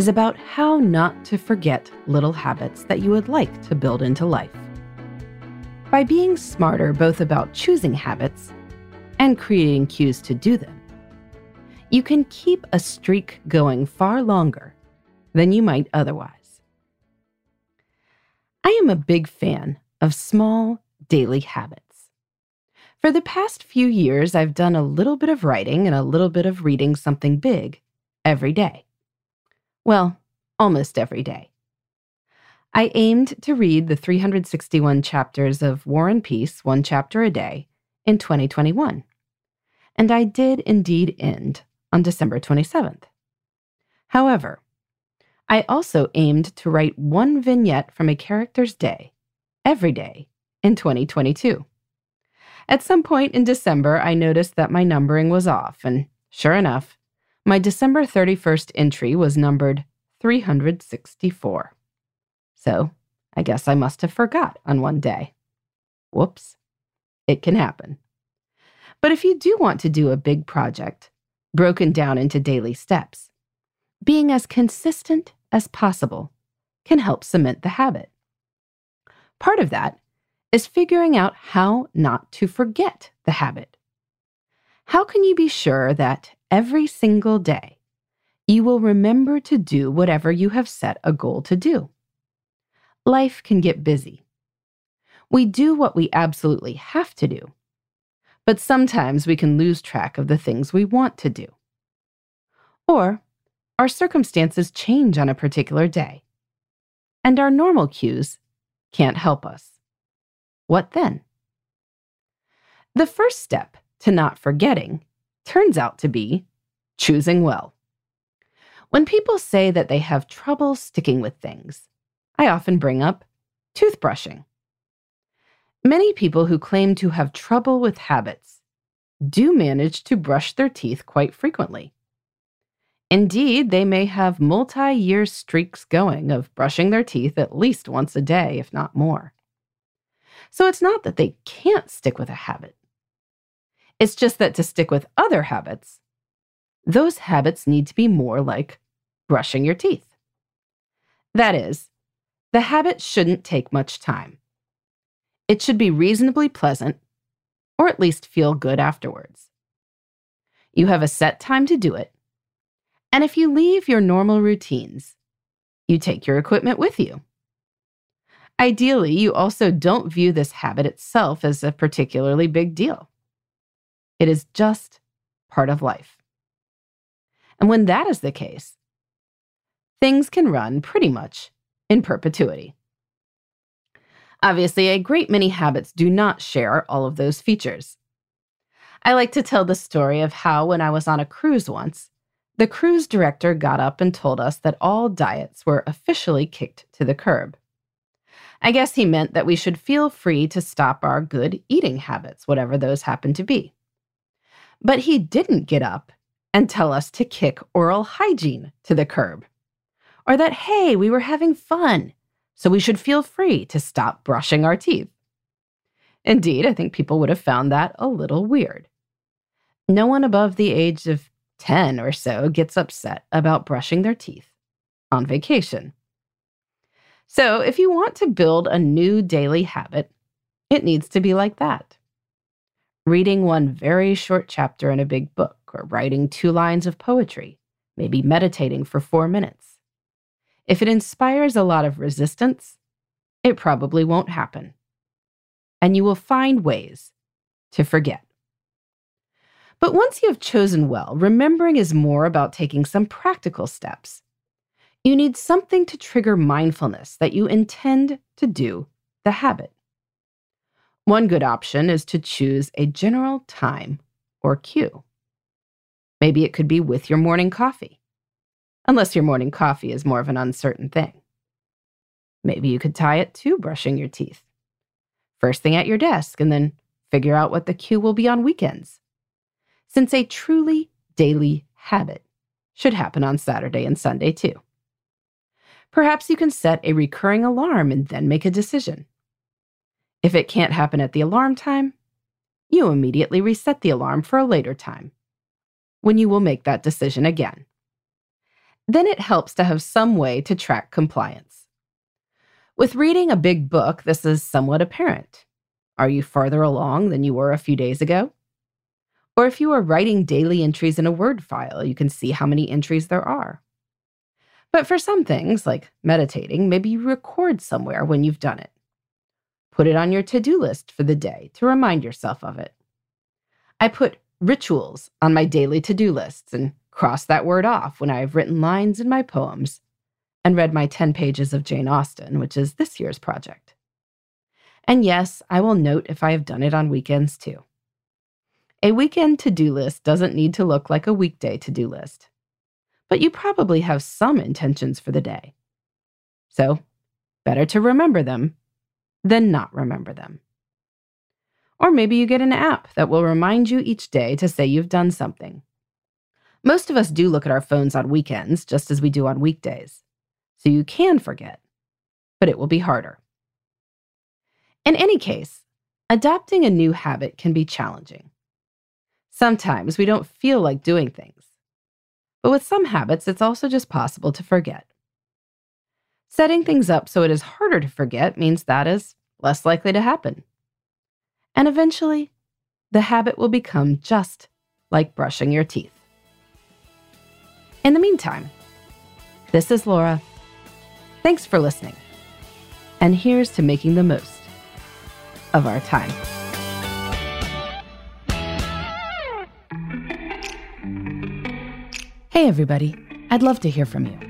is about how not to forget little habits that you would like to build into life. By being smarter both about choosing habits and creating cues to do them, you can keep a streak going far longer than you might otherwise. I am a big fan of small daily habits. For the past few years, I've done a little bit of writing and a little bit of reading something big every day. Well, almost every day. I aimed to read the 361 chapters of War and Peace, one chapter a day, in 2021. And I did indeed end on December 27th. However, I also aimed to write one vignette from a character's day every day in 2022. At some point in December, I noticed that my numbering was off, and sure enough, my December 31st entry was numbered 364. So I guess I must have forgot on one day. Whoops. It can happen. But if you do want to do a big project, broken down into daily steps, being as consistent as possible can help cement the habit. Part of that is figuring out how not to forget the habit. How can you be sure that every single day you will remember to do whatever you have set a goal to do? Life can get busy. We do what we absolutely have to do, but sometimes we can lose track of the things we want to do. Or our circumstances change on a particular day, and our normal cues can't help us. What then? The first step to not forgetting turns out to be choosing well. When people say that they have trouble sticking with things, I often bring up toothbrushing. Many people who claim to have trouble with habits do manage to brush their teeth quite frequently. Indeed, they may have multi year streaks going of brushing their teeth at least once a day, if not more. So it's not that they can't stick with a habit. It's just that to stick with other habits, those habits need to be more like brushing your teeth. That is, the habit shouldn't take much time. It should be reasonably pleasant, or at least feel good afterwards. You have a set time to do it, and if you leave your normal routines, you take your equipment with you. Ideally, you also don't view this habit itself as a particularly big deal. It is just part of life. And when that is the case, things can run pretty much in perpetuity. Obviously, a great many habits do not share all of those features. I like to tell the story of how, when I was on a cruise once, the cruise director got up and told us that all diets were officially kicked to the curb. I guess he meant that we should feel free to stop our good eating habits, whatever those happen to be. But he didn't get up and tell us to kick oral hygiene to the curb. Or that, hey, we were having fun, so we should feel free to stop brushing our teeth. Indeed, I think people would have found that a little weird. No one above the age of 10 or so gets upset about brushing their teeth on vacation. So, if you want to build a new daily habit, it needs to be like that reading one very short chapter in a big book, or writing two lines of poetry, maybe meditating for four minutes. If it inspires a lot of resistance, it probably won't happen. And you will find ways to forget. But once you have chosen well, remembering is more about taking some practical steps. You need something to trigger mindfulness that you intend to do the habit. One good option is to choose a general time or cue. Maybe it could be with your morning coffee, unless your morning coffee is more of an uncertain thing. Maybe you could tie it to brushing your teeth. First thing at your desk, and then figure out what the cue will be on weekends. Since a truly daily habit should happen on Saturday and Sunday too. Perhaps you can set a recurring alarm and then make a decision. If it can't happen at the alarm time, you immediately reset the alarm for a later time, when you will make that decision again. Then it helps to have some way to track compliance. With reading a big book, this is somewhat apparent. Are you farther along than you were a few days ago? Or if you are writing daily entries in a Word file, you can see how many entries there are. But for some things, like meditating, maybe you record somewhere when you've done it. Put it on your to do list for the day to remind yourself of it. I put rituals on my daily to do lists and cross that word off when I have written lines in my poems and read my 10 pages of Jane Austen, which is this year's project. And yes, I will note if I have done it on weekends too. A weekend to do list doesn't need to look like a weekday to do list, but you probably have some intentions for the day. So, better to remember them than not remember them. Or maybe you get an app that will remind you each day to say you've done something. Most of us do look at our phones on weekends, just as we do on weekdays so you can forget, but it will be harder. In any case, adopting a new habit can be challenging. Sometimes we don't feel like doing things, but with some habits, it's also just possible to forget. Setting things up so it is harder to forget means that is less likely to happen. And eventually, the habit will become just like brushing your teeth. In the meantime, this is Laura Thanks for listening. And here's to making the most of our time. Hey, everybody. I'd love to hear from you.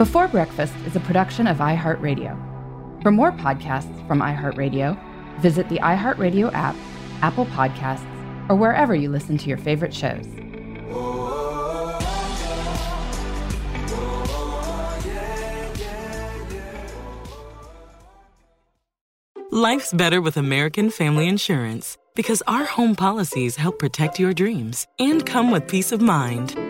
Before Breakfast is a production of iHeartRadio. For more podcasts from iHeartRadio, visit the iHeartRadio app, Apple Podcasts, or wherever you listen to your favorite shows. Life's better with American Family Insurance because our home policies help protect your dreams and come with peace of mind.